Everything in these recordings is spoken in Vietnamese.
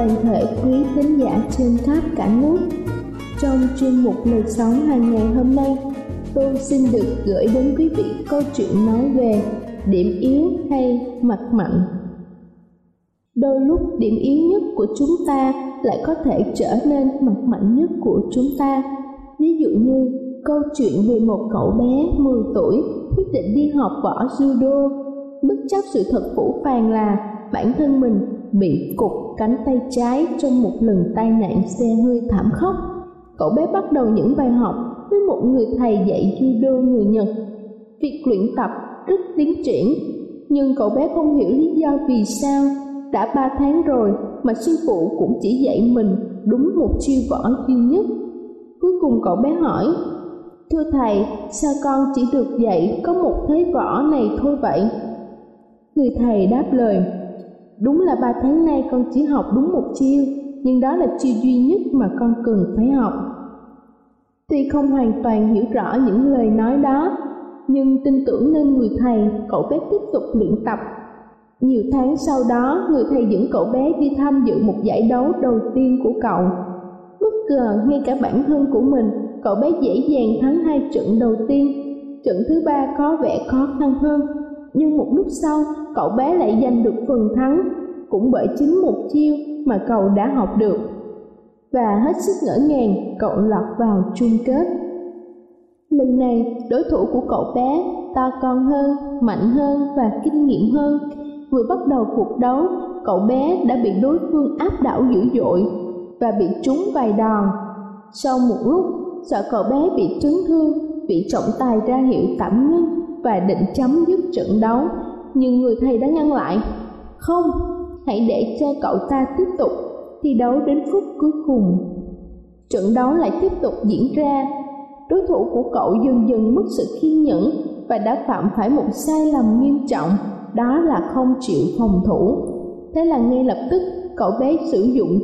Toàn thể quý khán giả trên khắp cả nước. Trong chuyên mục Lời Sống hàng ngày hôm nay, tôi xin được gửi đến quý vị câu chuyện nói về điểm yếu hay mặt mạnh. Đôi lúc điểm yếu nhất của chúng ta lại có thể trở nên mặt mạnh nhất của chúng ta. Ví dụ như câu chuyện về một cậu bé 10 tuổi quyết định đi học võ judo, bất chấp sự thật phủ phàng là bản thân mình bị cụt cánh tay trái trong một lần tai nạn xe hơi thảm khốc. Cậu bé bắt đầu những bài học với một người thầy dạy judo người Nhật. Việc luyện tập rất tiến triển, nhưng cậu bé không hiểu lý do vì sao đã ba tháng rồi mà sư phụ cũng chỉ dạy mình đúng một chiêu võ duy nhất. Cuối cùng cậu bé hỏi, Thưa thầy, sao con chỉ được dạy có một thế võ này thôi vậy? Người thầy đáp lời, Đúng là ba tháng nay con chỉ học đúng một chiêu, nhưng đó là chiêu duy nhất mà con cần phải học. Tuy không hoàn toàn hiểu rõ những lời nói đó, nhưng tin tưởng nên người thầy, cậu bé tiếp tục luyện tập. Nhiều tháng sau đó, người thầy dẫn cậu bé đi tham dự một giải đấu đầu tiên của cậu. Bất ngờ, ngay cả bản thân của mình, cậu bé dễ dàng thắng hai trận đầu tiên. Trận thứ ba có vẻ khó khăn hơn, nhưng một lúc sau, cậu bé lại giành được phần thắng. Cũng bởi chính một chiêu mà cậu đã học được. Và hết sức ngỡ ngàng, cậu lọt vào chung kết. Lần này, đối thủ của cậu bé to con hơn, mạnh hơn và kinh nghiệm hơn. Vừa bắt đầu cuộc đấu, cậu bé đã bị đối phương áp đảo dữ dội và bị trúng vài đòn. Sau một lúc, sợ cậu bé bị chấn thương, bị trọng tài ra hiệu tạm ngưng và định chấm dứt trận đấu. Nhưng người thầy đã ngăn lại, không, hãy để cho cậu ta tiếp tục thi đấu đến phút cuối cùng. Trận đấu lại tiếp tục diễn ra. Đối thủ của cậu dần dần mất sự kiên nhẫn và đã phạm phải một sai lầm nghiêm trọng, đó là không chịu phòng thủ. Thế là ngay lập tức, cậu bé sử dụng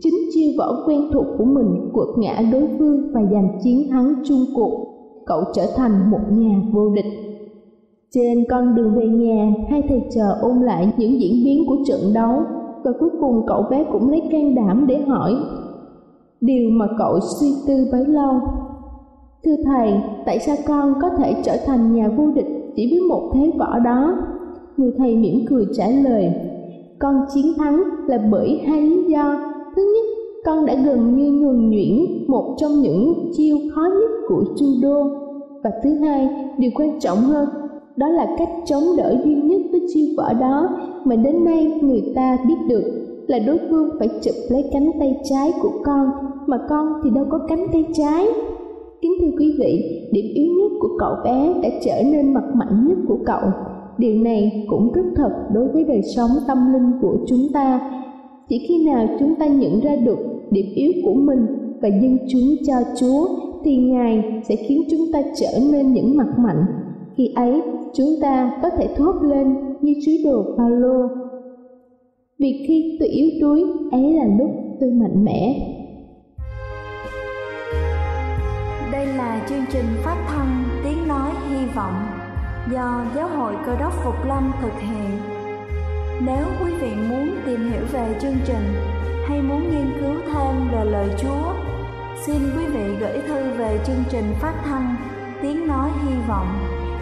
chính chiêu võ quen thuộc của mình quật ngã đối phương và giành chiến thắng chung cuộc. Cậu trở thành một nhà vô địch trên con đường về nhà, hai thầy trò ôn lại những diễn biến của trận đấu và cuối cùng cậu bé cũng lấy can đảm để hỏi điều mà cậu suy tư bấy lâu. Thưa thầy, tại sao con có thể trở thành nhà vô địch chỉ với một thế võ đó? Người thầy mỉm cười trả lời, con chiến thắng là bởi hai lý do. Thứ nhất, con đã gần như nhuần nhuyễn một trong những chiêu khó nhất của judo. Và thứ hai, điều quan trọng hơn đó là cách chống đỡ duy nhất với chiêu võ đó. Mà đến nay người ta biết được là đối phương phải chụp lấy cánh tay trái của con. Mà con thì đâu có cánh tay trái. Kính thưa quý vị điểm yếu nhất của cậu bé đã trở nên mặt mạnh nhất của cậu. Điều này cũng rất thật đối với đời sống tâm linh của chúng ta. Chỉ khi nào chúng ta nhận ra được điểm yếu của mình và dân chúng cho Chúa thì Ngài sẽ khiến chúng ta trở nên những mặt mạnh. Khi ấy, chúng ta có thể thốt lên như sứ đồ Phaolô. Vì khi tôi yếu đuối, ấy là lúc tôi mạnh mẽ. Đây là chương trình phát thanh Tiếng Nói Hy Vọng do Giáo hội Cơ đốc Phục Lâm thực hiện. Nếu quý vị muốn tìm hiểu về chương trình hay muốn nghiên cứu thêm về lời Chúa, xin quý vị gửi thư về chương trình phát thanh Tiếng Nói Hy Vọng,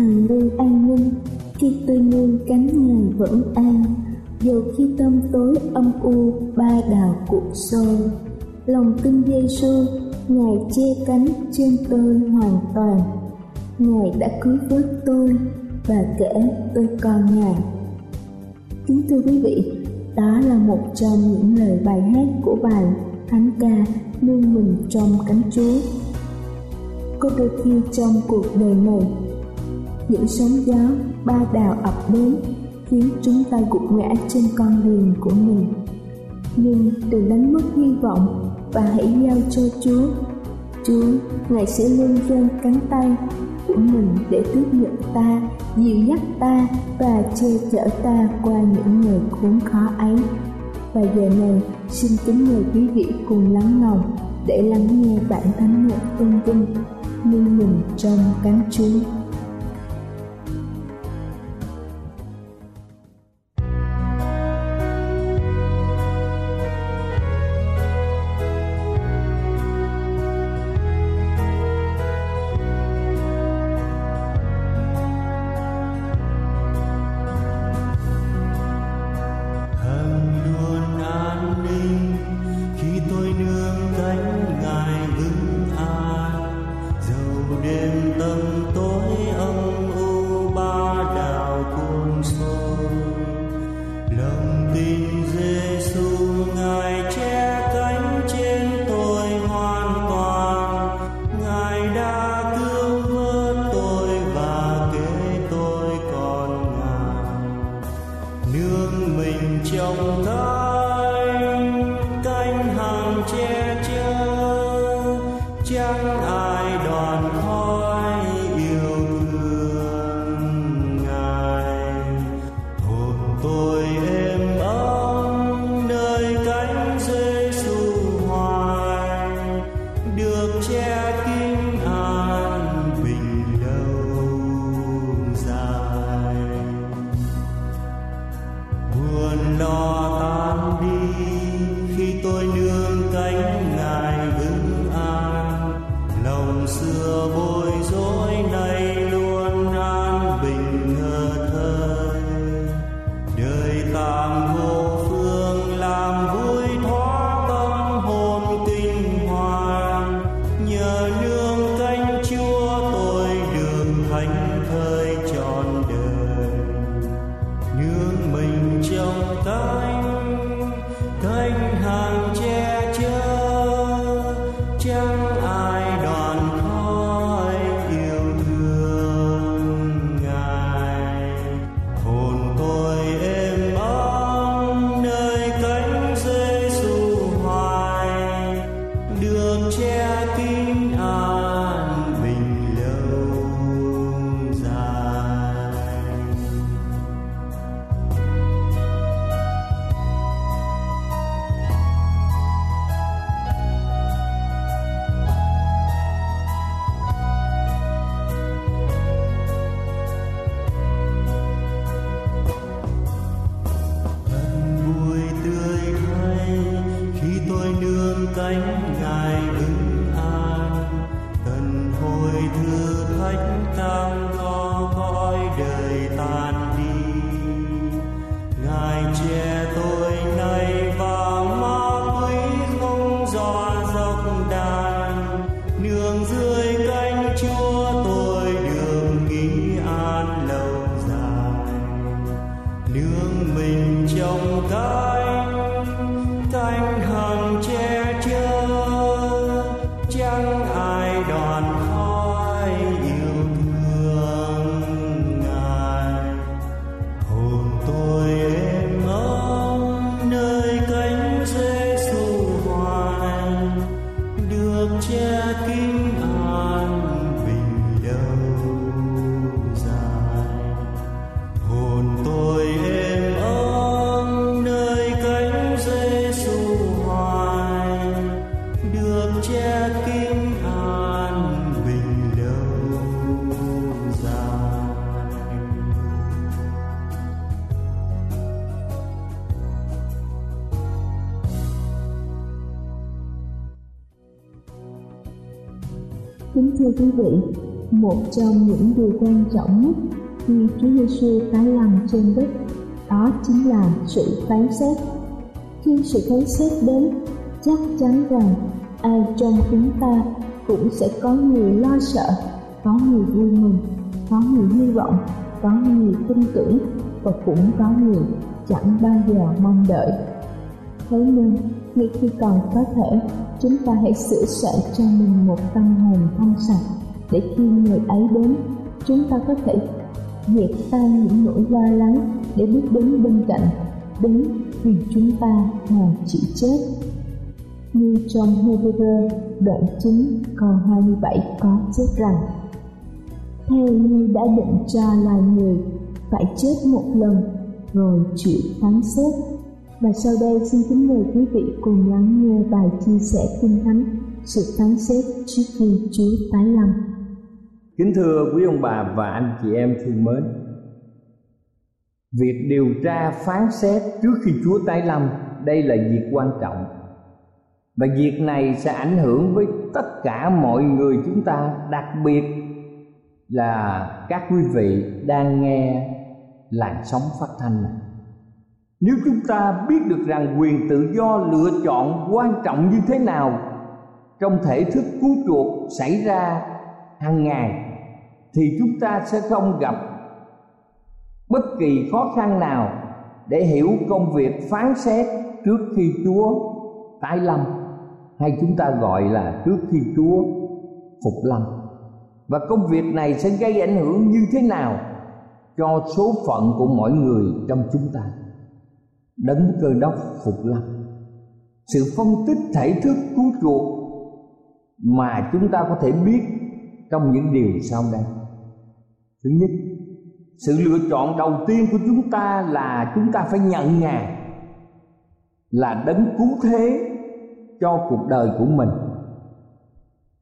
Hằng lưu an ninh, khi tôi nương cánh ngài vẫn an dù khi tâm tối âm u, ba đào cuộc sôi lòng tin Giêsu ngài che cánh trên tôi hoàn toàn. Ngài đã cứu vớt tôi và kể tôi còn ngài. Kính thưa quý vị, đó là một trong những lời bài hát của bài thánh ca nương mình trong cánh chúa. Có đôi khi trong cuộc đời này những sóng gió, ba đào ập đến, khiến chúng ta gục ngã trên con đường của mình. Nhưng đừng đánh mất hy vọng và hãy giao cho chúa. Chúa, ngài sẽ luôn giơ cánh tay của mình để tiếp nhận ta, dìu dắt ta và che chở ta qua những ngày khốn khó ấy. Và giờ này, xin kính mời quý vị cùng lắng lòng để lắng nghe bản thánh nhạc tôn vinh, nhưng mình trong cánh chúa. Nương mình trong thang che tôi thưa quý vị, một trong những điều quan trọng nhất khi Chúa Giêsu tái lâm trên đất đó chính là sự phán xét. Khi sự phán xét đến, chắc chắn rằng ai trong chúng ta cũng sẽ có người lo sợ, có người vui mừng, có người hy vọng, có người tin tưởng và cũng có người chẳng bao giờ mong đợi. Thế nên, ngay khi còn có thể, chúng ta hãy sửa soạn cho mình một tâm hồn trong sạch để khi người ấy đến, chúng ta có thể dẹp tan những nỗi lo lắng để bước đến bên cạnh, đến vì chúng ta mà chịu chết. Như trong Hebrew đoạn 9 câu 27 có chép rằng, Theo như đã định cho loài người, phải chết một lần rồi chịu phán xét và sau đây xin kính mời quý vị cùng lắng nghe bài chia sẻ kinh thánh sự phán xét trước khi Chúa tái lâm. Kính thưa quý ông bà và anh chị em thương mến, việc điều tra phán xét trước khi Chúa tái lâm đây là việc quan trọng và việc này sẽ ảnh hưởng với tất cả mọi người chúng ta đặc biệt là các quý vị đang nghe làn sóng phát thanh này nếu chúng ta biết được rằng quyền tự do lựa chọn quan trọng như thế nào trong thể thức cứu chuộc xảy ra hàng ngày, thì chúng ta sẽ không gặp bất kỳ khó khăn nào để hiểu công việc phán xét trước khi Chúa tái lâm, hay chúng ta gọi là trước khi Chúa phục lâm. Và công việc này sẽ gây ảnh hưởng như thế nào cho số phận của mọi người trong chúng ta? Đấng cơ đốc phục lâm. Sự phân tích thể thức cứu chuộc mà chúng ta có thể biết trong những điều sau đây. Thứ nhất, sự lựa chọn đầu tiên của chúng ta là chúng ta phải nhận ngài là đấng cứu thế cho cuộc đời của mình.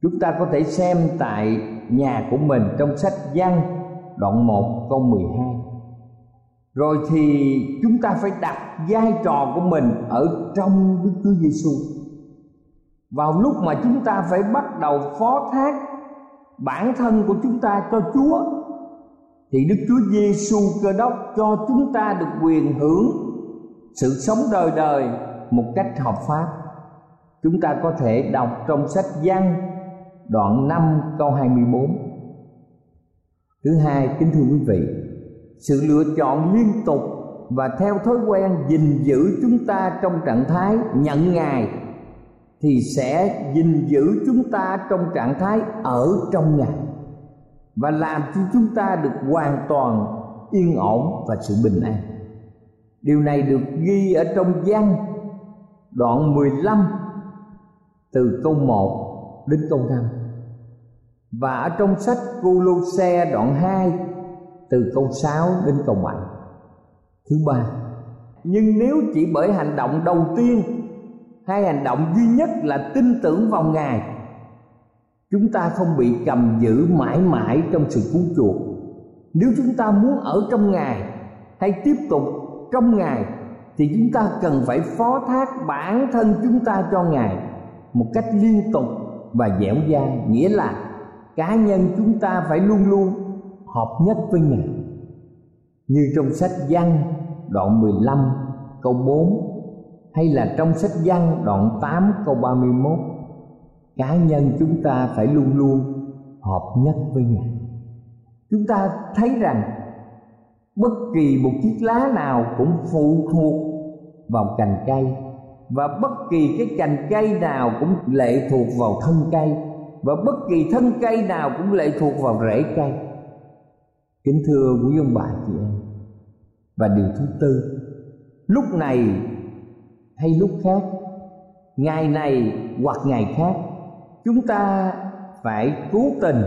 Chúng ta có thể xem tại nhà của mình trong sách văn đoạn 1 câu 12 rồi thì chúng ta phải đặt vai trò của mình ở trong Đức Chúa Giêsu. Vào lúc mà chúng ta phải bắt đầu phó thác bản thân của chúng ta cho Chúa thì Đức Chúa Giêsu Cơ đốc cho chúng ta được quyền hưởng sự sống đời đời một cách hợp pháp. Chúng ta có thể đọc trong sách Giăng đoạn 5 câu 24. Thứ hai, kính thưa quý vị, sự lựa chọn liên tục và theo thói quen gìn giữ chúng ta trong trạng thái nhận ngài thì sẽ gìn giữ chúng ta trong trạng thái ở trong ngài và làm cho chúng ta được hoàn toàn yên ổn và sự bình an. Điều này được ghi ở trong văn đoạn 15 từ câu 1 đến câu 5 và ở trong sách Cô Lô Xe đoạn 2 từ câu 6 đến câu 7 thứ ba, nhưng nếu chỉ bởi hành động đầu tiên hay hành động duy nhất là tin tưởng vào ngài, chúng ta không bị cầm giữ mãi mãi trong sự cứu chuộc. Nếu chúng ta muốn ở trong ngài hay tiếp tục trong ngài, thì chúng ta cần phải phó thác bản thân chúng ta cho ngài một cách liên tục và dẻo dai, nghĩa là cá nhân chúng ta phải luôn luôn hợp nhất với Ngài. Như trong sách Văn đoạn 15 câu 4 hay là trong sách Văn đoạn 8 câu 31. cá nhân chúng ta phải luôn luôn hợp nhất với ngài chúng ta thấy rằng, bất kỳ một chiếc lá nào cũng phụ thuộc vào cành cây, và bất kỳ cái cành cây nào cũng lệ thuộc vào thân cây, và bất kỳ thân cây nào cũng lệ thuộc vào rễ cây kính thưa quý ông bà chị em và điều thứ tư, lúc này hay lúc khác, ngày này hoặc ngày khác, chúng ta phải cố tình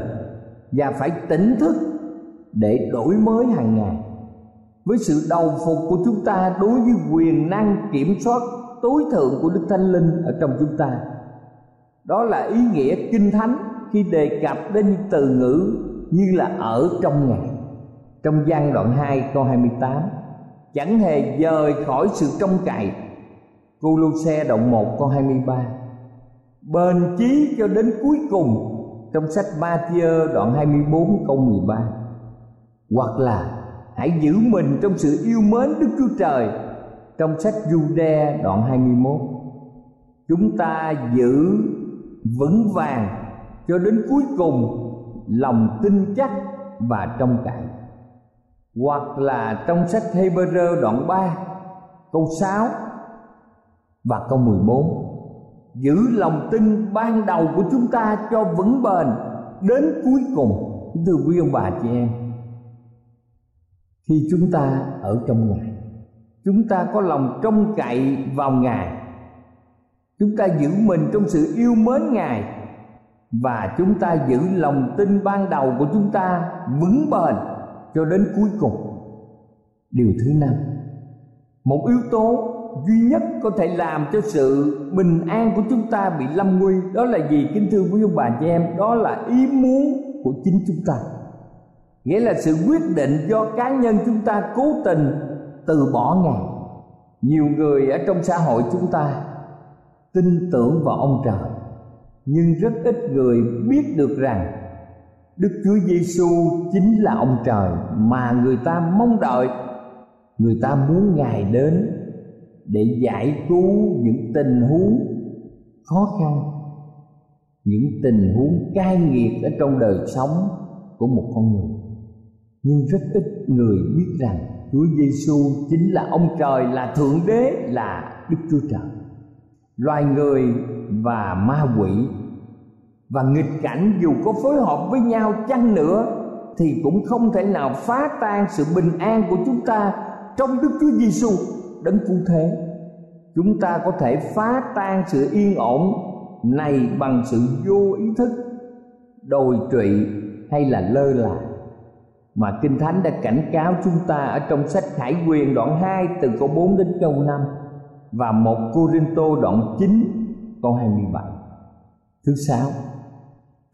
và phải tỉnh thức để đổi mới hàng ngày. Với sự đầu phục của chúng ta đối với quyền năng kiểm soát tối thượng của đức thánh linh ở trong chúng ta, đó là ý nghĩa kinh thánh khi đề cập đến từ ngữ như là ở trong ngày trong gian đoạn 2 câu 28 chẳng hề rời khỏi sự trông cậy. Cô Lô Xe đoạn 1 câu 23 Bền chí cho đến cuối cùng. Trong sách Matthew đoạn 24 câu 13 Hoặc là hãy giữ mình trong sự yêu mến Đức Chúa Trời. Trong sách Jude đoạn 21 Chúng ta giữ vững vàng cho đến cuối cùng, lòng tin chắc và trong cậy hoặc là trong sách Hebrew đoạn 3 câu 6 và câu 14 giữ lòng tin ban đầu của chúng ta cho vững bền đến cuối cùng thưa quý ông bà chị em. Khi chúng ta ở trong ngài, chúng ta có lòng trông cậy vào ngài. Chúng ta giữ mình trong sự yêu mến ngài và chúng ta giữ lòng tin ban đầu của chúng ta vững bền cho đến cuối cùng. Điều thứ năm, một yếu tố duy nhất có thể làm cho sự bình an của chúng ta bị lâm nguy, đó là gì? Kính thưa quý ông bà chị em, đó là ý muốn của chính chúng ta. Nghĩa là sự quyết định do cá nhân chúng ta cố tình từ bỏ ngài. Nhiều người ở trong xã hội chúng ta tin tưởng vào ông trời, nhưng rất ít người biết được rằng Đức Chúa Giêsu chính là ông trời mà người ta mong đợi. Người ta muốn ngài đến để giải cứu những tình huống khó khăn, những tình huống cai nghiệt ở trong đời sống của một con người. Nhưng rất ít người biết rằng Chúa Giêsu chính là ông trời, là thượng đế, là Đức Chúa Trời. Loài người và ma quỷ và nghịch cảnh dù có phối hợp với nhau chăng nữa thì cũng không thể nào phá tan sự bình an của chúng ta trong Đức Chúa Giêsu đấng cứu thế. Chúng ta có thể phá tan sự yên ổn này bằng sự vô ý thức, đồi trụy hay là lơ là mà Kinh Thánh đã cảnh cáo chúng ta ở trong sách Khải Quyền đoạn 2 từ câu 4 đến câu 5 và một Cô Rinh Tô đoạn 9 câu 27. Thứ sáu,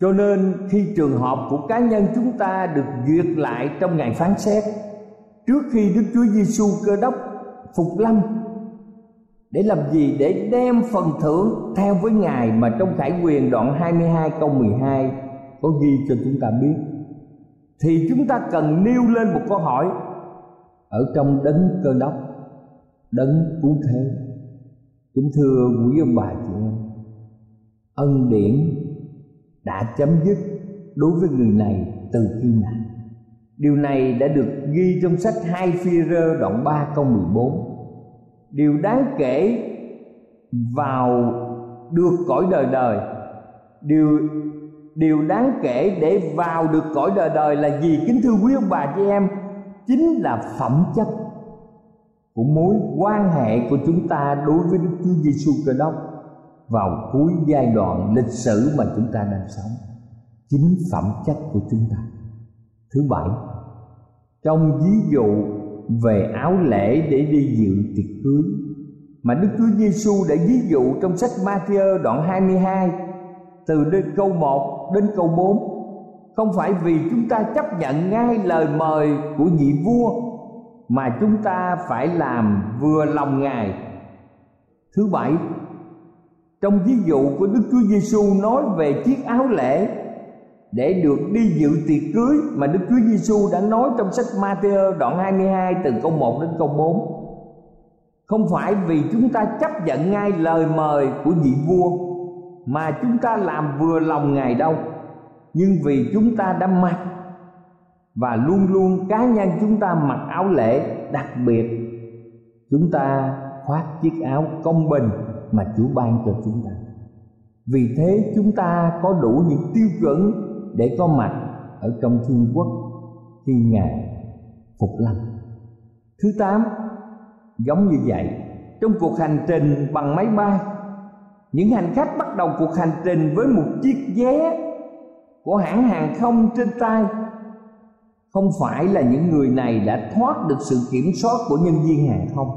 cho nên khi trường hợp của cá nhân chúng ta được duyệt lại trong ngày phán xét, trước khi Đức Chúa Giêsu cơ đốc phục lâm, để làm gì? Để đem phần thưởng theo với ngài mà trong Khải Quyền đoạn 22 câu 12 có ghi cho chúng ta biết. Thì chúng ta cần nêu lên một câu hỏi. Ở trong đấng cơ đốc, đấng cứu thế, kính thưa quý ông bà chị em, ân điển đã chấm dứt đối với người này từ khi nào. Điều này đã được ghi trong sách hai phi rơ đoạn 3 câu 14 điều đáng kể, vào được cõi đời đời. Điều điều đáng kể để vào được cõi đời đời là gì? Kính thưa quý ông bà chị em, chính là phẩm chất của mối quan hệ của chúng ta đối với Đức Chúa Giêsu Cơ đốc vào cuối giai đoạn lịch sử mà chúng ta đang sống. Chính phẩm chất của chúng ta. Thứ bảy, trong ví dụ về áo lễ để đi dự tiệc cưới, mà Đức Chúa Giêsu đã ví dụ trong sách Matthew đoạn 22 từ đến câu 1 đến câu 4 không phải vì chúng ta chấp nhận ngay lời mời của vị vua, mà chúng ta phải làm vừa lòng ngài. Thứ bảy trong ví dụ của Đức Chúa Giêsu nói về chiếc áo lễ để được đi dự tiệc cưới mà Đức Chúa Giêsu đã nói trong sách Matthew đoạn 22 từ câu 1 đến câu 4. Không phải vì chúng ta chấp nhận ngay lời mời của vị vua mà chúng ta làm vừa lòng ngài đâu, nhưng vì chúng ta đã mặc và luôn luôn cá nhân chúng ta mặc áo lễ đặc biệt chúng ta khoác chiếc áo công bình mà Chúa ban cho chúng ta. Vì thế chúng ta có đủ những tiêu chuẩn để có mặt ở trong thiên quốc khi Ngài phục lâm. Thứ tám, giống như vậy, trong cuộc hành trình bằng máy bay, những hành khách bắt đầu cuộc hành trình với một chiếc vé của hãng hàng không trên tay không phải là những người này đã thoát được sự kiểm soát của nhân viên hàng không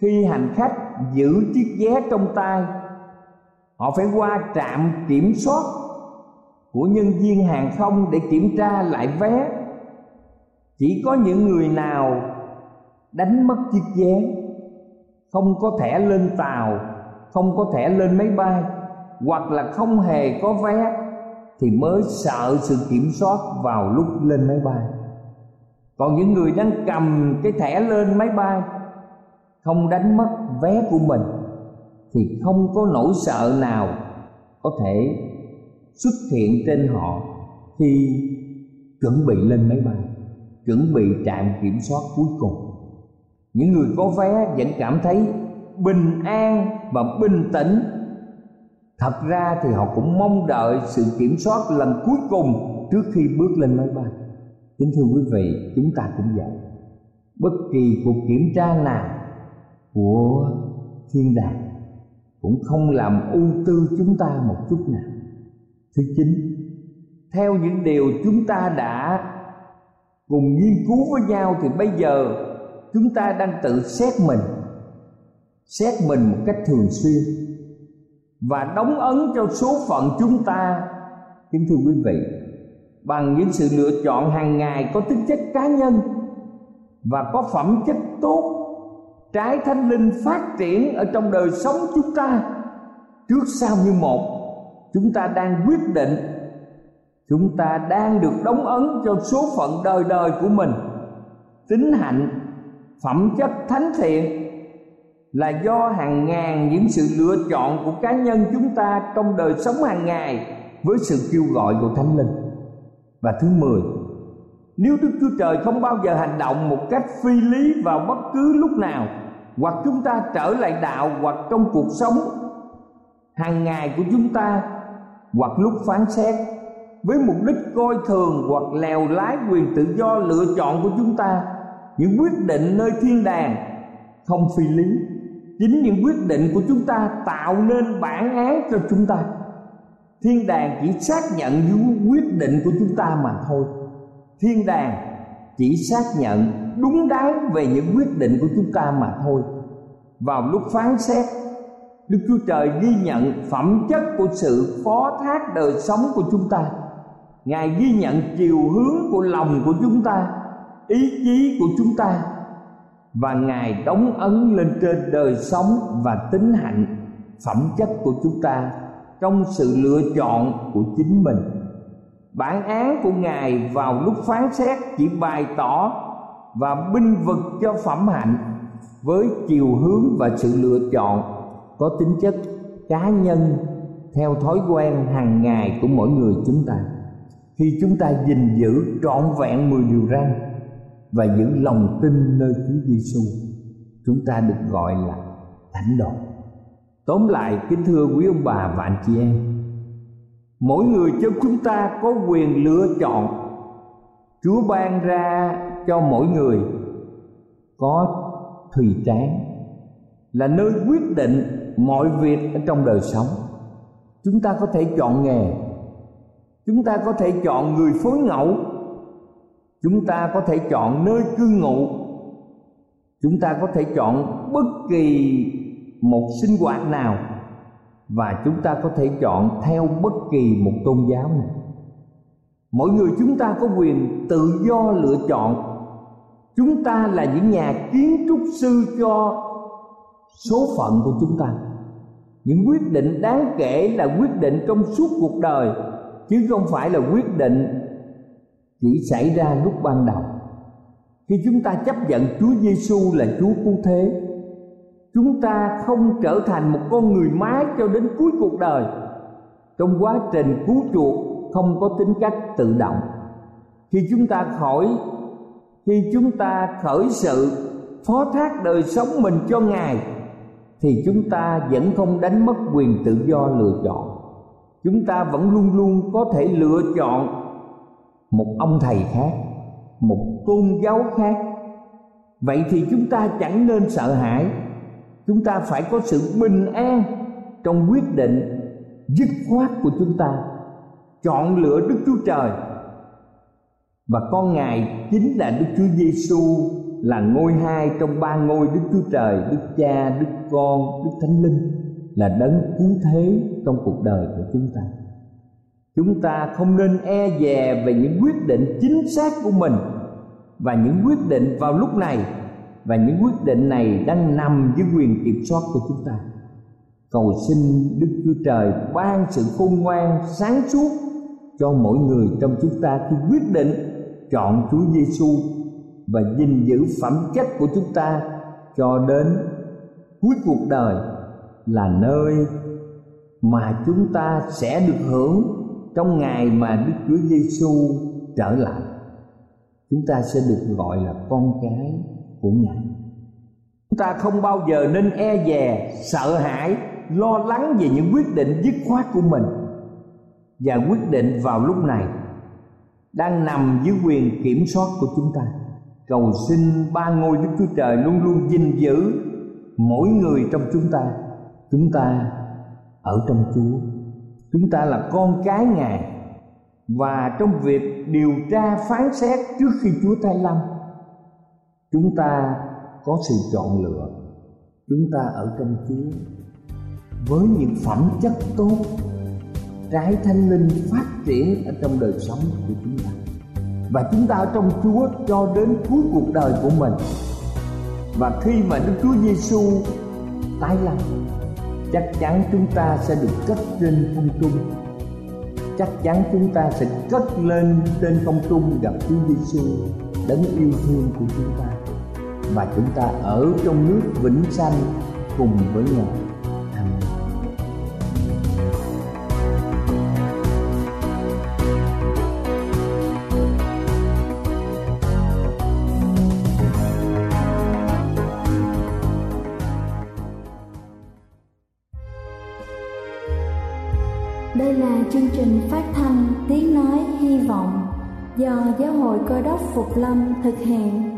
khi hành khách giữ chiếc vé trong tay. Họ phải qua trạm kiểm soát của nhân viên hàng không để kiểm tra lại vé. Chỉ có những người nào đánh mất chiếc vé, không có thẻ lên tàu, không có thẻ lên máy bay, hoặc là không hề có vé, thì mới sợ sự kiểm soát vào lúc lên máy bay. Còn những người đang cầm cái thẻ lên máy bay không đánh mất vé của mình, thì không có nỗi sợ nào có thể xuất hiện trên họ khi chuẩn bị lên máy bay, chuẩn bị trạm kiểm soát cuối cùng. Những người có vé vẫn cảm thấy bình an và bình tĩnh. Thật ra thì họ cũng mong đợi sự kiểm soát lần cuối cùng trước khi bước lên máy bay. Kính thưa quý vị, chúng ta cũng vậy. Bất kỳ cuộc kiểm tra nào của thiên đàng, cũng không làm ưu tư chúng ta một chút nào. Thứ chín, theo những điều chúng ta đã cùng nghiên cứu với nhau thì bây giờ chúng ta đang tự xét mình xét mình một cách thường xuyên và đóng ấn cho số phận chúng ta. Kính thưa quý vị, bằng những sự lựa chọn hàng ngày có tính chất cá nhân và có phẩm chất tốt trái thánh linh phát triển ở trong đời sống chúng ta, trước sau như một, chúng ta đang quyết định, chúng ta đang được đóng ấn cho số phận đời đời của mình. Tính hạnh, phẩm chất thánh thiện là do hàng ngàn những sự lựa chọn của cá nhân chúng ta trong đời sống hàng ngày với sự kêu gọi của thánh linh. Và thứ mười nếu đức chúa trời không bao giờ hành động một cách phi lý vào bất cứ lúc nào, hoặc chúng ta trở lại đạo, hoặc trong cuộc sống hàng ngày của chúng ta, hoặc lúc phán xét, với mục đích coi thường hoặc lèo lái quyền tự do lựa chọn của chúng ta, những quyết định nơi thiên đàng không phi lý. Chính những quyết định của chúng ta tạo nên bản án cho chúng ta. Thiên đàng chỉ xác nhận những quyết định của chúng ta mà thôi thiên đàng chỉ xác nhận đúng đắn về những quyết định của chúng ta mà thôi. Vào lúc phán xét, đức chúa trời ghi nhận phẩm chất của sự phó thác đời sống của chúng ta. Ngài ghi nhận chiều hướng của lòng của chúng ta, ý chí của chúng ta, và ngài đóng ấn lên trên đời sống và tính hạnh phẩm chất của chúng ta trong sự lựa chọn của chính mình bản án của ngài vào lúc phán xét chỉ bày tỏ và binh vực cho phẩm hạnh với chiều hướng và sự lựa chọn có tính chất cá nhân theo thói quen hàng ngày của mỗi người chúng ta. Khi chúng ta gìn giữ trọn vẹn mười điều răn và giữ lòng tin nơi Chúa Giêsu chúng ta được gọi là thánh đồ. Tóm lại, kính thưa quý ông bà và anh chị em mỗi người trong chúng ta có quyền lựa chọn. Chúa ban ra cho mỗi người có thùy tráng, là nơi quyết định mọi việc ở trong đời sống. Chúng ta có thể chọn nghề, chúng ta có thể chọn người phối ngẫu, chúng ta có thể chọn nơi cư ngụ, chúng ta có thể chọn bất kỳ một sinh hoạt nào và chúng ta có thể chọn theo bất kỳ một tôn giáo nào. Mỗi người chúng ta có quyền tự do lựa chọn. Chúng ta là những nhà kiến trúc sư cho số phận của chúng ta. Những quyết định đáng kể là quyết định trong suốt cuộc đời, chứ không phải là quyết định chỉ xảy ra lúc ban đầu. Khi chúng ta chấp nhận Chúa Giêsu là Chúa cứu thế chúng ta không trở thành một con người mái cho đến cuối cuộc đời. Trong quá trình cứu chuộc, không có tính cách tự động. Khi chúng ta khỏi, khi chúng ta khởi sự, phó thác đời sống mình cho ngài, thì chúng ta vẫn không đánh mất quyền tự do lựa chọn. Chúng ta vẫn luôn luôn có thể lựa chọn một ông thầy khác, một tôn giáo khác. Vậy thì chúng ta chẳng nên sợ hãi chúng ta phải có sự bình an trong quyết định dứt khoát của chúng ta. Chọn lựa đức chúa trời. Và con ngài chính là đức chúa giêsu là ngôi hai trong ba ngôi đức chúa trời, đức cha, đức con, đức thánh linh, là đấng cứu thế trong cuộc đời của chúng ta. Chúng ta không nên e dè về những quyết định chính xác của mình. Và những quyết định vào lúc này và những quyết định này đang nằm dưới quyền kiểm soát của chúng ta cầu xin đức chúa trời ban sự khôn ngoan, sáng suốt cho mỗi người trong chúng ta khi quyết định chọn chúa giêsu và gìn giữ phẩm chất của chúng ta cho đến cuối cuộc đời là nơi mà chúng ta sẽ được hưởng trong ngày mà Đức Chúa Giêsu trở lại. Chúng ta sẽ được gọi là con cái của Ngài. Chúng ta không bao giờ nên e dè, sợ hãi, lo lắng về những quyết định dứt khoát của mình. Và quyết định vào lúc này đang nằm dưới quyền kiểm soát của chúng ta. Cầu xin ba ngôi đức chúa trời luôn luôn gìn giữ mỗi người trong chúng ta. Chúng ta ở trong chúa. Chúng ta là con cái ngài. Và trong việc điều tra phán xét trước khi chúa thay lâm chúng ta có sự chọn lựa. Chúng ta ở trong chúa. Với những phẩm chất tốt, trái thanh linh phát triển ở trong đời sống của chúng ta. Và chúng ta ở trong Chúa cho đến cuối cuộc đời của mình. Và khi mà Đức Chúa Giêsu tái lâm, chắc chắn chúng ta sẽ được cất trên không trung. Chắc chắn chúng ta sẽ cất lên trên không trung gặp Chúa Giêsu đấng yêu thương của chúng ta và chúng ta ở trong nước vĩnh sanh cùng với Ngài Đây là chương trình phát thanh Tiếng Nói Hy Vọng do Giáo hội Cơ đốc Phục Lâm thực hiện.